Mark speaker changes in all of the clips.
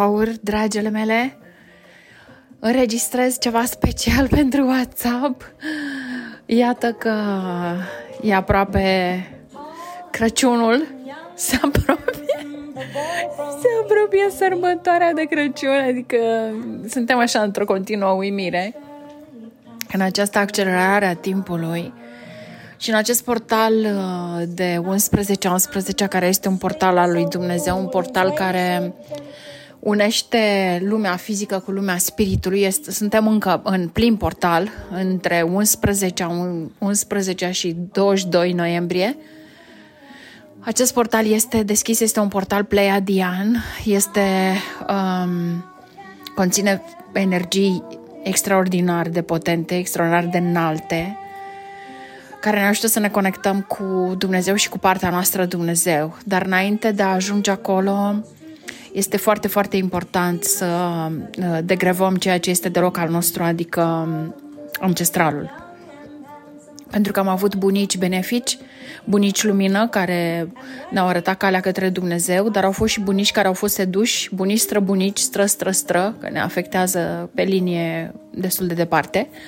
Speaker 1: Ein Sofaur, dragele mele, înregistrez ceva special pentru WhatsApp. Iată că e aproape Crăciunul, se apropie, se apropie sărbătoarea de Crăciun, adică suntem așa într-o continuă uimire. În această accelerare a timpului, și în acest portal uh, de 11-11, care este un portal al lui Dumnezeu, un portal care unește lumea fizică cu lumea spiritului, este, suntem încă în plin portal, între 11, 11 și 22 noiembrie. Acest portal este deschis, este un portal pleiadian, este, um, conține energii extraordinar de potente, extraordinar de înalte, care ne ajută să ne conectăm cu Dumnezeu și cu partea noastră Dumnezeu. Dar înainte de a ajunge acolo, este foarte, foarte important să uh, degrevăm ceea ce este deloc al nostru, adică um, ancestralul. Pentru că am avut bunici benefici, bunici lumină care ne-au arătat calea către Dumnezeu, dar au fost și bunici care au fost seduși, bunici străbunici, stră, stră, stră, că ne afectează pe linie destul de departe. Uh,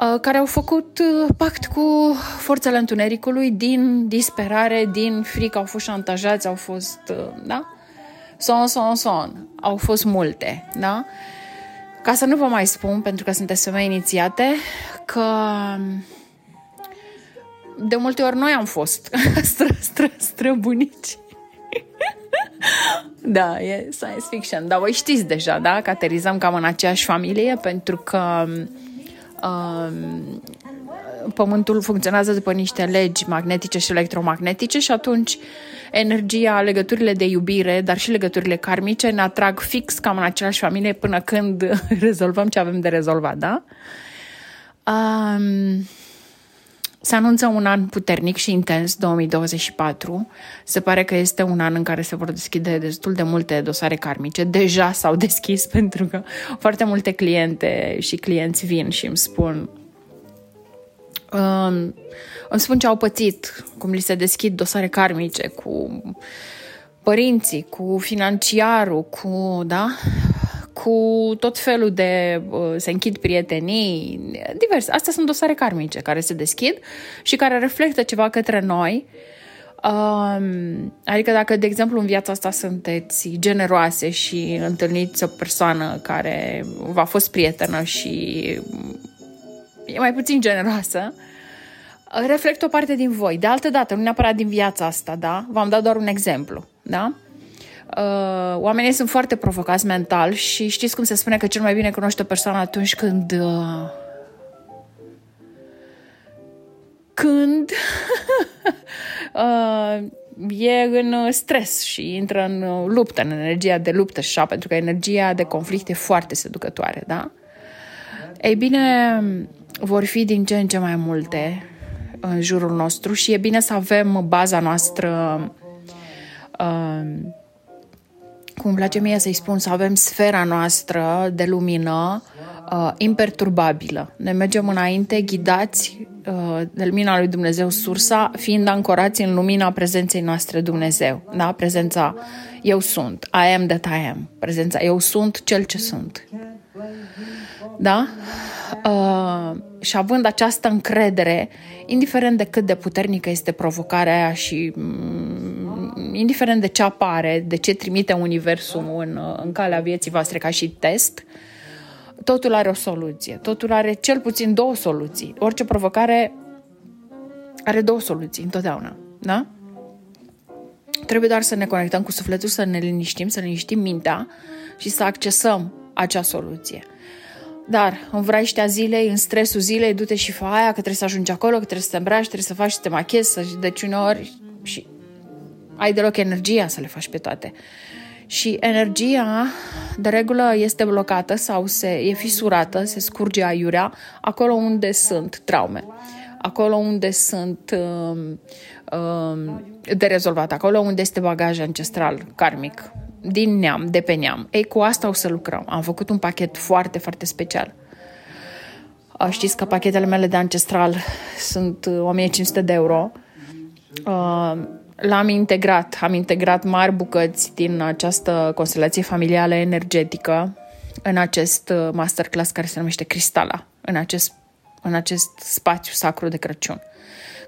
Speaker 1: Uh, care au făcut uh, pact cu forțele întunericului din disperare, din frică, au fost șantajați, au fost, uh, da? Son, son, son. Au fost multe, da? Ca să nu vă mai spun, pentru că sunteți femei inițiate, că de multe ori noi am fost stră, stră, străbunici. da, e science fiction, dar voi știți deja, da? Că aterizăm cam în aceeași familie, pentru că Um, Pământul funcționează după niște legi magnetice și electromagnetice și atunci energia, legăturile de iubire, dar și legăturile karmice ne atrag fix cam în același familie până când rezolvăm ce avem de rezolvat, da? Um, se anunță un an puternic și intens, 2024. Se pare că este un an în care se vor deschide destul de multe dosare karmice. Deja s-au deschis pentru că foarte multe cliente și clienți vin și îmi spun um, îmi spun ce au pățit, cum li se deschid dosare karmice cu părinții, cu financiarul, cu, da, cu tot felul de uh, se închid prietenii, diverse. Astea sunt dosare karmice care se deschid și care reflectă ceva către noi. Um, adică dacă, de exemplu, în viața asta sunteți generoase și întâlniți o persoană care v-a fost prietenă și e mai puțin generoasă, reflectă o parte din voi. De altă dată, nu neapărat din viața asta, da? V-am dat doar un exemplu, da? uh, oamenii sunt foarte provocați mental și știți cum se spune că cel mai bine cunoște o persoană atunci când uh, când uh, e în stres și intră în luptă, în energia de luptă și așa, pentru că energia de conflict e foarte seducătoare, da? Ei bine, vor fi din ce în ce mai multe în jurul nostru și e bine să avem baza noastră uh, cum îmi place mie să-i spun, să avem sfera noastră de lumină uh, imperturbabilă. Ne mergem înainte, ghidați uh, de lumina lui Dumnezeu, sursa, fiind ancorați în lumina prezenței noastre Dumnezeu. Da? Prezența eu sunt, I am that I am. Prezența eu sunt cel ce sunt. Da? Uh, și având această încredere, indiferent de cât de puternică este provocarea aia și mm, indiferent de ce apare, de ce trimite Universul în, în calea vieții voastre ca și test, totul are o soluție. Totul are cel puțin două soluții. Orice provocare are două soluții întotdeauna. Da? Trebuie doar să ne conectăm cu sufletul, să ne liniștim, să ne liniștim mintea și să accesăm acea soluție. Dar în vraiștea zilei, în stresul zilei, du-te și fă aia, că trebuie să ajungi acolo, că trebuie să te îmbraci, trebuie să faci, să te machezi, să deci uneori și ai deloc energia să le faci pe toate. Și energia, de regulă, este blocată sau se, e fisurată, se scurge aiurea acolo unde sunt traume, acolo unde sunt um, um, de rezolvat, acolo unde este bagaj ancestral, karmic, din neam, de pe neam. Ei, cu asta o să lucrăm. Am făcut un pachet foarte, foarte special. Știți că pachetele mele de ancestral sunt 1500 uh, de euro. l-am integrat, am integrat mari bucăți din această constelație familială energetică în acest uh, masterclass care se numește Cristala, în acest, în acest spațiu sacru de Crăciun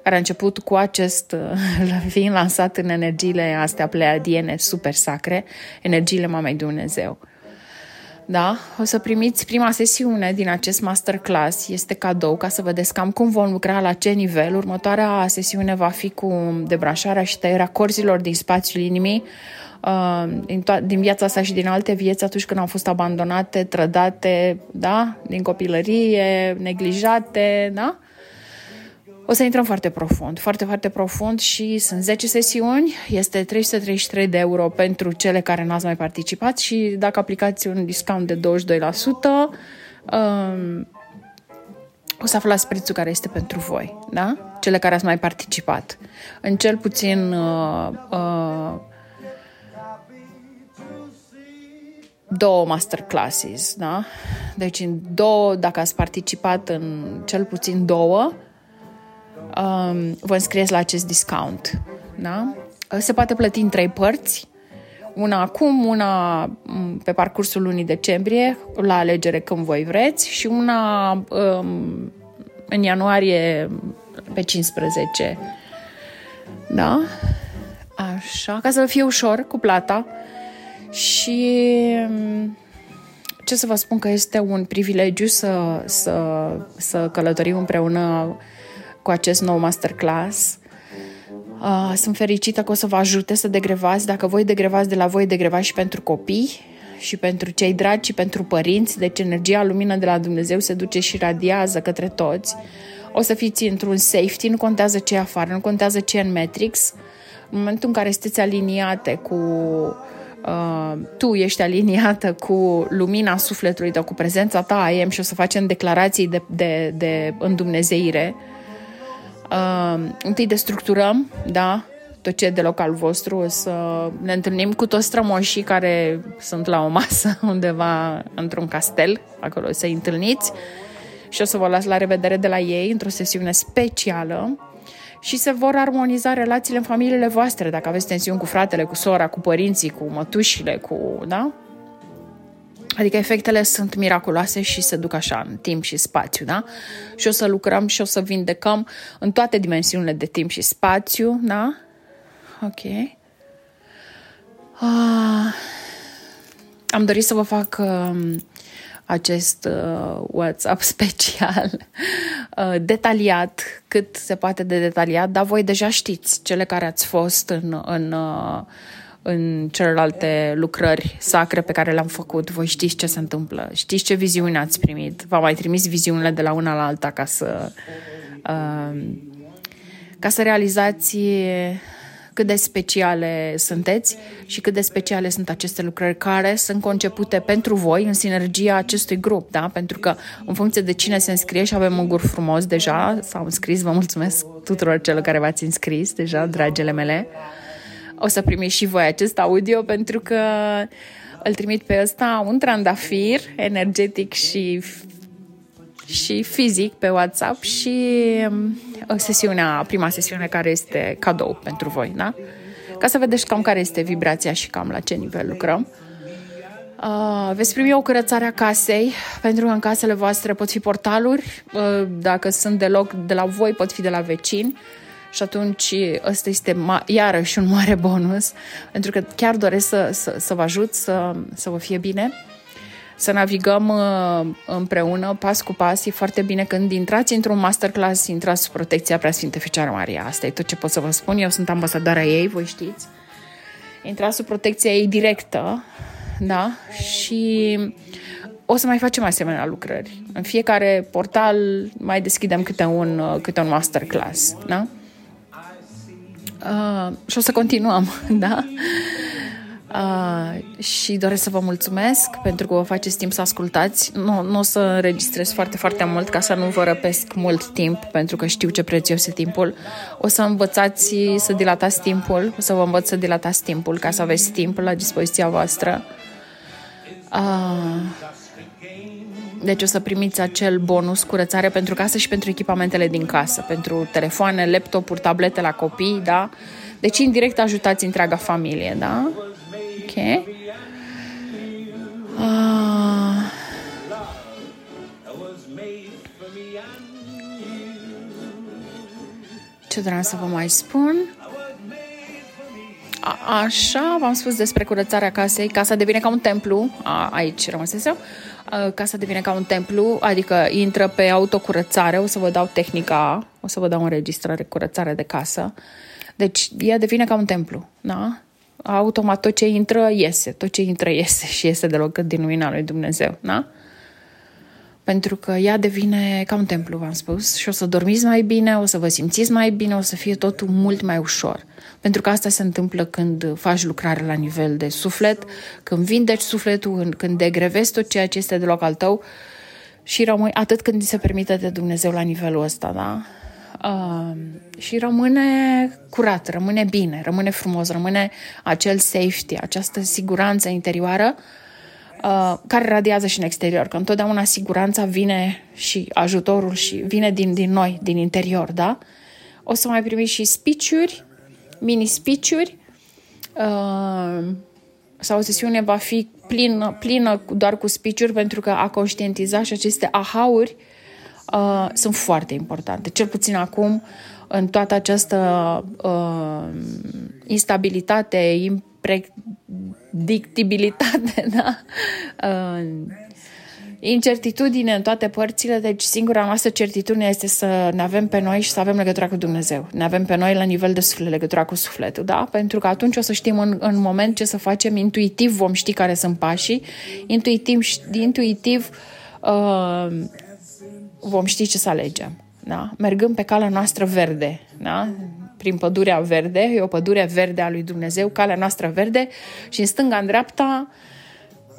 Speaker 1: care a început cu acest, uh, fiind lansat în energiile astea pleiadiene super sacre, energiile Mamei Dumnezeu. Da? O să primiți prima sesiune din acest masterclass, este cadou ca să vedeți cam cum vom lucra la ce nivel. Următoarea sesiune va fi cu debranșarea și tăierea corzilor din spațiul inimii, uh, din, to- din viața asta și din alte vieți atunci când au fost abandonate, trădate, da? din copilărie, neglijate, da? O să intrăm foarte profund, foarte, foarte profund și sunt 10 sesiuni, este 333 de euro pentru cele care n-ați mai participat și dacă aplicați un discount de 22%, um, o să aflați prețul care este pentru voi, da? Cele care ați mai participat. În cel puțin uh, uh, două masterclasses, da? Deci în două, dacă ați participat în cel puțin două, um, vă înscrieți la acest discount. Da? Se poate plăti în trei părți, una acum, una mm, pe parcursul lunii decembrie, la alegere când voi vreți, și una um, în ianuarie pe 15. Da? Așa, ca să fie ușor cu plata. Și mm, ce să vă spun că este un privilegiu să, să, să călătorim împreună cu acest nou masterclass. Uh, sunt fericită că o să vă ajute să degrevați. Dacă voi degrevați de la voi, degrevați și pentru copii și pentru cei dragi și pentru părinți. Deci energia lumină de la Dumnezeu se duce și radiază către toți. O să fiți într-un safety, nu contează ce e afară, nu contează ce e în Matrix. În momentul în care sunteți aliniate cu Uh, tu ești aliniată cu lumina sufletului tău, cu prezența ta, I am, și o să facem declarații de, de, de îndumnezeire, Uh, întâi destructurăm, da, tot ce e de local vostru, o să ne întâlnim cu toți strămoșii care sunt la o masă undeva într-un castel, acolo o să-i întâlniți și o să vă las la revedere de la ei într-o sesiune specială și se vor armoniza relațiile în familiile voastre, dacă aveți tensiuni cu fratele, cu sora, cu părinții, cu mătușile, cu, da? Adică efectele sunt miraculoase și se duc așa în timp și spațiu, da? Și o să lucrăm și o să vindecăm în toate dimensiunile de timp și spațiu, da? Ok. Ah, am dorit să vă fac uh, acest uh, WhatsApp special, uh, detaliat, cât se poate de detaliat, dar voi deja știți, cele care ați fost în, în uh, în celelalte lucrări sacre pe care le-am făcut. Voi știți ce se întâmplă, știți ce viziune ați primit. V-am mai trimis viziunile de la una la alta ca să, uh, ca să realizați cât de speciale sunteți și cât de speciale sunt aceste lucrări care sunt concepute pentru voi în sinergia acestui grup, da? Pentru că în funcție de cine se înscrie și avem un grup frumos deja, s-au înscris, vă mulțumesc tuturor celor care v-ați înscris deja, dragele mele. Uh, o să primiți și voi acest audio pentru că îl trimit pe ăsta un trandafir energetic și și fizic pe WhatsApp și um, sesiunea, prima sesiune care este cadou pentru voi, da? Ca să vedeți cam care este vibrația și cam la ce nivel lucrăm. Uh, veți primi o curățare a casei, pentru că în casele voastre pot fi portaluri, uh, dacă sunt deloc de la voi, pot fi de la vecini. Și atunci ăsta este ma- iarăși un mare bonus, pentru că chiar doresc să, să, să vă ajut să, să vă fie bine, să navigăm uh, împreună, pas cu pas. E foarte bine când intrați într-un masterclass, intrați sub protecția Preasfinte Fecioară Maria. Asta e tot ce pot să vă spun. Eu sunt ambasadoarea ei, voi știți. Intrați sub protecția ei directă, da? Și o să mai facem asemenea lucrări. În fiecare portal mai deschidem câte un, câte un masterclass, da? Uh, și o să continuăm, da? Uh, și doresc să vă mulțumesc pentru că vă faceți timp să ascultați. Nu, nu o să înregistrez foarte, foarte mult ca să nu vă răpesc mult timp, pentru că știu ce prețios e timpul. O să învățați să dilatați timpul, o să vă învăț să dilatați timpul ca să aveți timp la dispoziția voastră. Uh, deci o să primiți acel bonus curățare pentru casă și pentru echipamentele din casă, pentru telefoane, laptopuri, tablete la copii, da? Deci, indirect, ajutați întreaga familie, da? Ok. Uh, ce vreau să vă mai spun? A, așa, v-am spus despre curățarea casei. Casa devine ca un templu, a, aici rămăsesem. Casa devine ca un templu, adică intră pe autocurățare, o să vă dau tehnica, o să vă dau înregistrare, curățare de casă. Deci ea devine ca un templu, da? Automat tot ce intră, iese, tot ce intră, iese și iese de loc din lumina lui Dumnezeu, da? Pentru că ea devine ca un templu, v-am spus, și o să dormiți mai bine, o să vă simțiți mai bine, o să fie totul mult mai ușor. Pentru că asta se întâmplă când faci lucrare la nivel de suflet, când vindeci sufletul, când degrevezi tot ceea ce este de loc al tău și rămâi atât când ți se permite de Dumnezeu la nivelul ăsta, da? Uh, și rămâne curat, rămâne bine, rămâne frumos, rămâne acel safety, această siguranță interioară uh, Uh, care radiază și în exterior, că întotdeauna siguranța vine și ajutorul și vine din, din noi, din interior, da? O să mai primiți și speech mini speech uh, sau o sesiune va fi plină, plină doar cu speech pentru că a conștientiza și aceste aha-uri uh, sunt foarte importante. Cel puțin acum, în toată această uh, instabilitate, impredictibilitate, da? Uh, incertitudine în toate părțile, deci singura noastră certitudine este să ne avem pe noi și să avem legătura cu Dumnezeu. Ne avem pe noi la nivel de suflet, legătura cu sufletul, da? Pentru că atunci o să știm în, în moment ce să facem, intuitiv vom ști care sunt pașii, intuitiv, intuitiv uh, vom ști ce să alegem. Da? Mergând pe calea noastră verde, da? Prin pădurea verde, e o pădure verde a lui Dumnezeu, calea noastră verde și în stânga, în dreapta,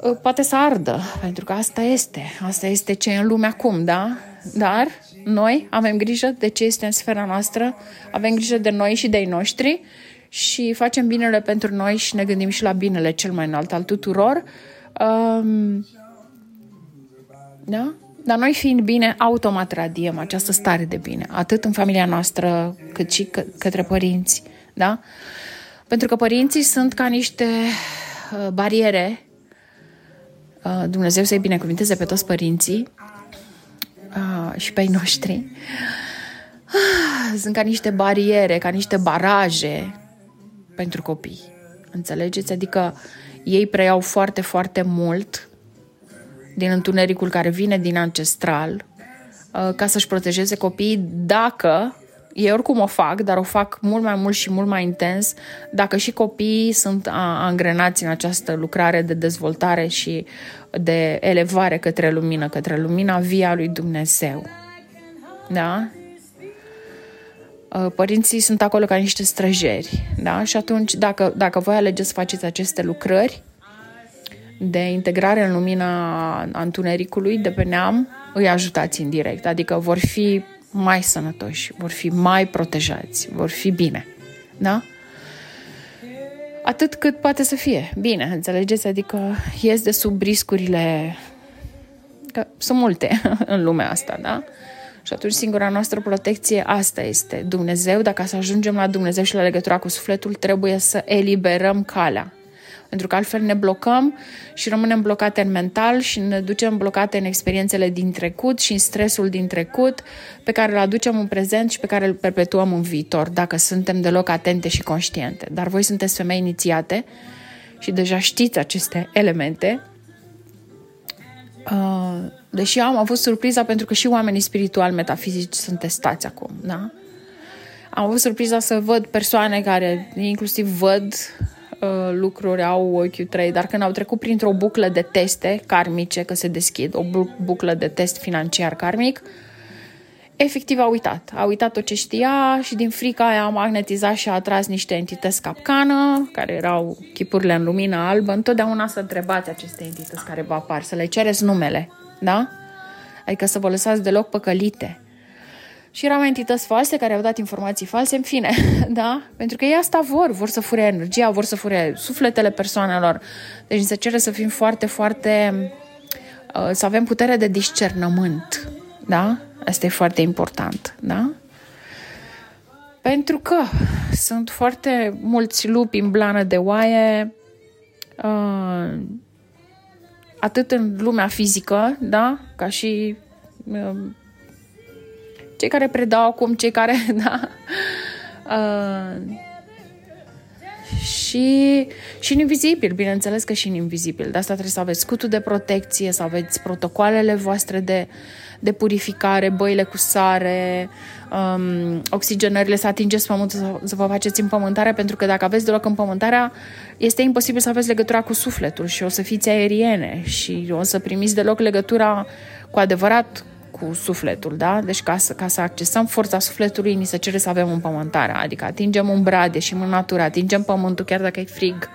Speaker 1: ă, poate să ardă, pentru că asta este, asta este ce e în lume acum, da? Dar noi avem grijă de ce este în sfera noastră, avem grijă de noi și de ei noștri și facem binele pentru noi și ne gândim și la binele cel mai înalt al tuturor. Um, da? Dar noi fiind bine, automat radiem această stare de bine, atât în familia noastră, cât și că, către părinți, da? Pentru că părinții sunt ca niște uh, bariere. Uh, Dumnezeu să-i binecuvinteze pe toți părinții uh, și pe ei noștri. Uh, sunt ca niște bariere, ca niște baraje pentru copii. Înțelegeți? Adică ei preiau foarte, foarte mult din întunericul care vine din ancestral, uh, ca să-și protejeze copiii dacă ei oricum o fac, dar o fac mult mai mult și mult mai intens dacă și copiii sunt angrenați în această lucrare de dezvoltare și de elevare către lumină, către lumina via lui Dumnezeu. Da? Uh, părinții sunt acolo ca niște străjeri, da? Și atunci, dacă, dacă voi alegeți să faceți aceste lucrări, de integrare în lumina întunericului de pe neam, îi ajutați indirect. Adică vor fi mai sănătoși, vor fi mai protejați, vor fi bine. Da? Atât cât poate să fie. Bine, înțelegeți? Adică ies de sub riscurile că sunt multe în lumea asta, da? Și atunci singura noastră protecție asta este Dumnezeu. Dacă să ajungem la Dumnezeu și la legătura cu sufletul, trebuie să eliberăm calea pentru că altfel ne blocăm și rămânem blocate în mental și ne ducem blocate în experiențele din trecut și în stresul din trecut pe care îl aducem în prezent și pe care îl perpetuăm în viitor, dacă suntem deloc atente și conștiente. Dar voi sunteți femei inițiate și deja știți aceste elemente. Uh, deși am avut surpriza pentru că și oamenii spirituali metafizici sunt testați acum, da? Am avut surpriza să văd persoane care inclusiv văd Uh, lucruri au ochiul 3, dar când au trecut printr-o buclă de teste karmice, că se deschid, o buclă de test financiar karmic, efectiv a uitat. A uitat tot ce știa și din frica aia a magnetizat și a atras niște entități capcană, care erau chipurile în lumină albă. Întotdeauna să întrebați aceste entități care vă apar, să le cereți numele, da? Adică să vă lăsați deloc păcălite și erau entități false care au dat informații false, în fine, da? Pentru că ei asta vor, vor să fure energia, vor să fure sufletele persoanelor. Deci se cere să fim foarte, foarte, uh, să avem putere de discernământ, da? Asta e foarte important, da? Pe Pentru că sunt foarte mulți lupi în blană de oaie, uh, atât în lumea fizică, da, ca și uh, cei care predau acum, cei care, da, uh, și, și în invizibil, bineînțeles că și în invizibil. De asta trebuie să aveți scutul de protecție, să aveți protocoalele voastre de, de purificare, băile cu sare, um, oxigenările, să atingeți pământul, să, să vă faceți împământarea, pentru că dacă aveți deloc împământarea, este imposibil să aveți legătura cu sufletul și o să fiți aeriene și o să primiți deloc legătura cu adevărat cu sufletul, da? Deci ca să, ca să accesăm forța sufletului, ni se cere să avem împământarea, adică atingem un brad, și în natură, atingem pământul chiar dacă e frig,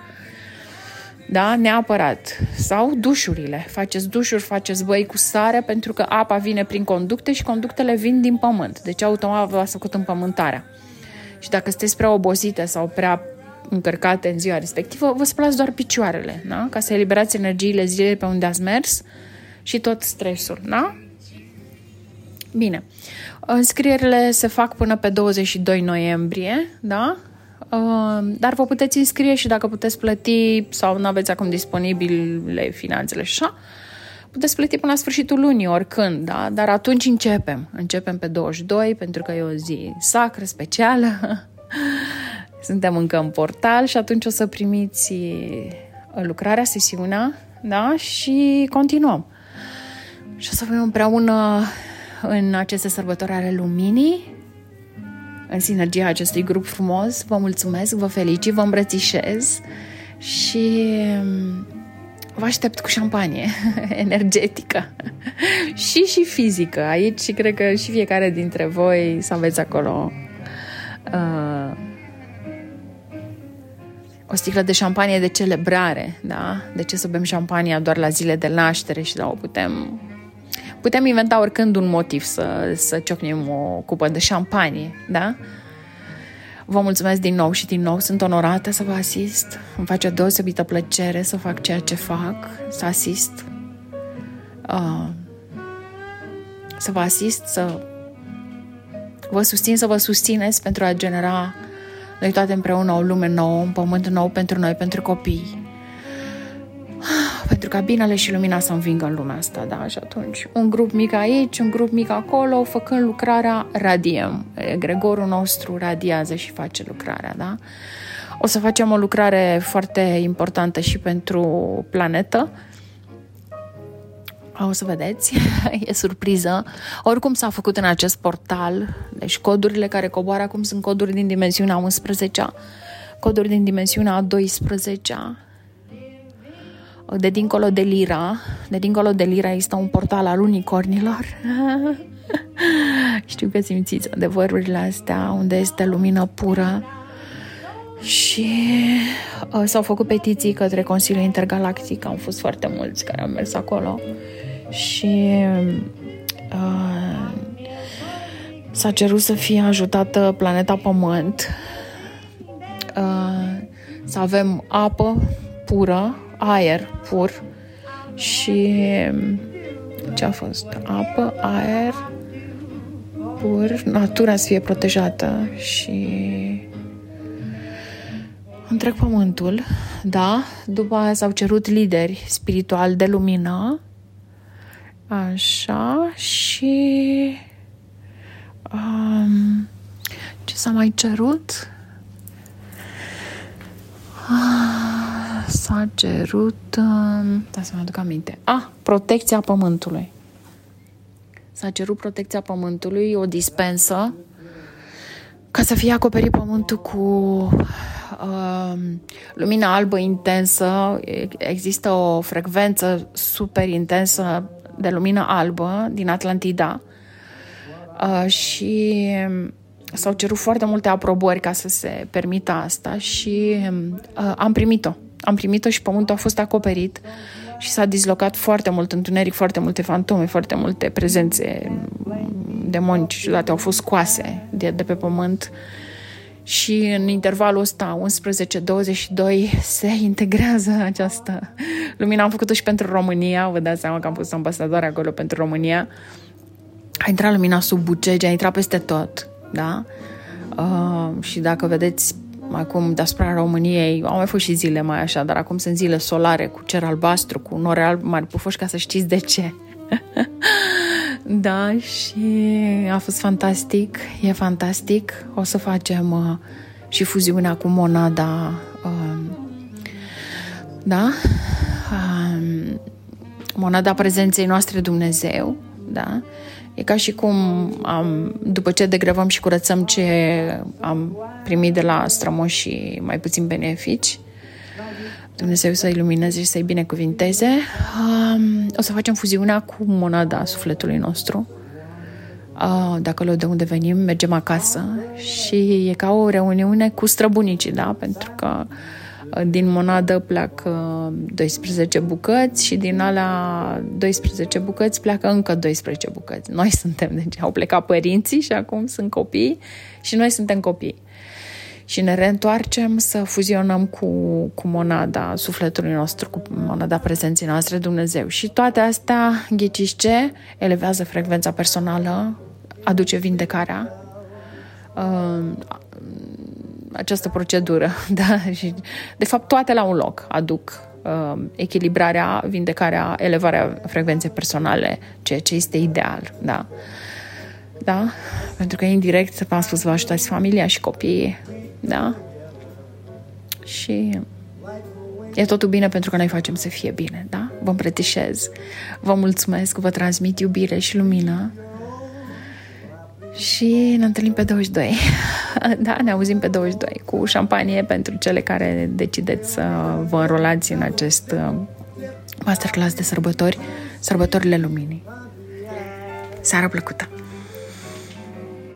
Speaker 1: da? Neapărat. Sau dușurile. Faceți dușuri, faceți băi cu sare pentru că apa vine prin conducte și conductele vin din pământ. Deci automat v-ați făcut împământarea. Și dacă sunteți prea obosite sau prea încărcate în ziua respectivă, vă spălați doar picioarele, da? Ca să eliberați energiile zilei pe unde ați mers și tot stresul, da? Bine. Înscrierile se fac până pe 22 noiembrie, da? Uh, dar vă puteți înscrie și dacă puteți plăti sau nu aveți acum disponibile finanțele și așa, puteți plăti până la sfârșitul lunii, oricând, da? Dar atunci începem. Începem pe 22 pentru că e o zi sacră, specială. Suntem încă în portal și atunci o să primiți lucrarea, sesiunea, da? Și continuăm. Și o să fim împreună în aceste sărbători ale luminii, în sinergia acestui grup frumos. Vă mulțumesc, vă felicit, vă îmbrățișez și mm, vă aștept cu șampanie energetică și și fizică. Aici și cred că și fiecare dintre voi să aveți acolo uh, o sticlă de șampanie de celebrare, da? De ce să bem șampania doar la zile de naștere și da, o putem Putem inventa oricând un motiv să, să ciocnim o cupă de șampanie, da? Vă mulțumesc din nou și din nou sunt onorată să vă asist. Îmi face deosebită plăcere să fac ceea ce fac, să asist. Uh, să vă asist, să vă susțin, să vă susțineți pentru a genera noi toate împreună o lume nouă, un pământ nou pentru noi, pentru copii pentru ca binele și lumina să învingă în lumea asta, da? Și atunci, un grup mic aici, un grup mic acolo, făcând lucrarea, radiem. Gregorul nostru radiază și face lucrarea, da? O să facem o lucrare foarte importantă și pentru planetă. O să vedeți, e surpriză. Oricum s-a făcut în acest portal, deci codurile care coboară acum sunt coduri din dimensiunea 11 coduri din dimensiunea 12 de dincolo de Lira. De dincolo de Lira este un portal al unicornilor. Știu că simțiți adevărurile astea, unde este lumină pură. Și uh, s-au făcut petiții către Consiliul Intergalactic, au fost foarte mulți care au mers acolo. Și uh, s-a cerut să fie ajutată planeta Pământ, uh, să avem apă pură, aer pur și ce a fost? Apă, aer pur, natura să fie protejată și întreg pământul, da? După aia s-au cerut lideri spirituali de lumină, așa, și um, ce s-a mai cerut? Ah, s-a cerut, uh, da să mă aduc aminte, ah, protecția pământului. S-a cerut protecția pământului, o dispensă, ca să fie acoperit pământul cu uh, lumina albă intensă. Există o frecvență super intensă de lumină albă din Atlantida uh, și s-au cerut foarte multe aprobări ca să se permită asta și uh, am primit-o am primit-o și pământul a fost acoperit și s-a dislocat foarte mult întuneric, foarte multe fantome, foarte multe prezențe demoni ciudate au fost scoase de, de pe pământ și în intervalul ăsta 11-22 se integrează această lumină. Am făcut-o și pentru România, vă dați seama că am pus ambasadoare acolo pentru România. A intrat lumina sub bucege, a intrat peste tot, da? Uh, și dacă vedeți acum deasupra României, au mai fost și zile mai așa, dar acum sunt zile solare cu cer albastru, cu nore alb mari pufoși, ca să știți de ce. da, și a fost fantastic, e fantastic. O să facem uh, și fuziunea cu Monada. Uh, da? Uh, monada prezenței noastre Dumnezeu, da? E ca și cum am, după ce degrevăm și curățăm ce am primit de la strămoși mai puțin benefici, Dumnezeu să ilumineze și să-i binecuvinteze, um, o să facem fuziunea cu monada sufletului nostru. Uh, dacă de unde venim, mergem acasă și e ca o reuniune cu străbunicii, da? Pentru că uh, din monadă pleacă 12 bucăți și din alea 12 bucăți pleacă încă 12 bucăți. Noi suntem, deci au plecat părinții și acum sunt copii și noi suntem copii. Și ne reîntoarcem să fuzionăm cu, cu monada sufletului nostru, cu monada prezenței noastre Dumnezeu. Și toate astea, ghiciți ce? Elevează frecvența personală, aduce vindecarea, uh, această procedură. Da? Și, de fapt, toate la un loc aduc uh, echilibrarea, vindecarea, elevarea frecvenței personale, ceea ce este ideal. Da? Da? Pentru că indirect, v-am spus, vă ajutați familia și copiii. Da? Și e totul bine pentru că noi facem să fie bine. Da? Vă îmbrățișez. Vă mulțumesc, vă transmit iubire și lumină și ne întâlnim pe 22. da, ne auzim pe 22 cu șampanie pentru cele care decideți să vă înrolați în acest uh, masterclass de sărbători, sărbătorile luminii. Seară plăcută!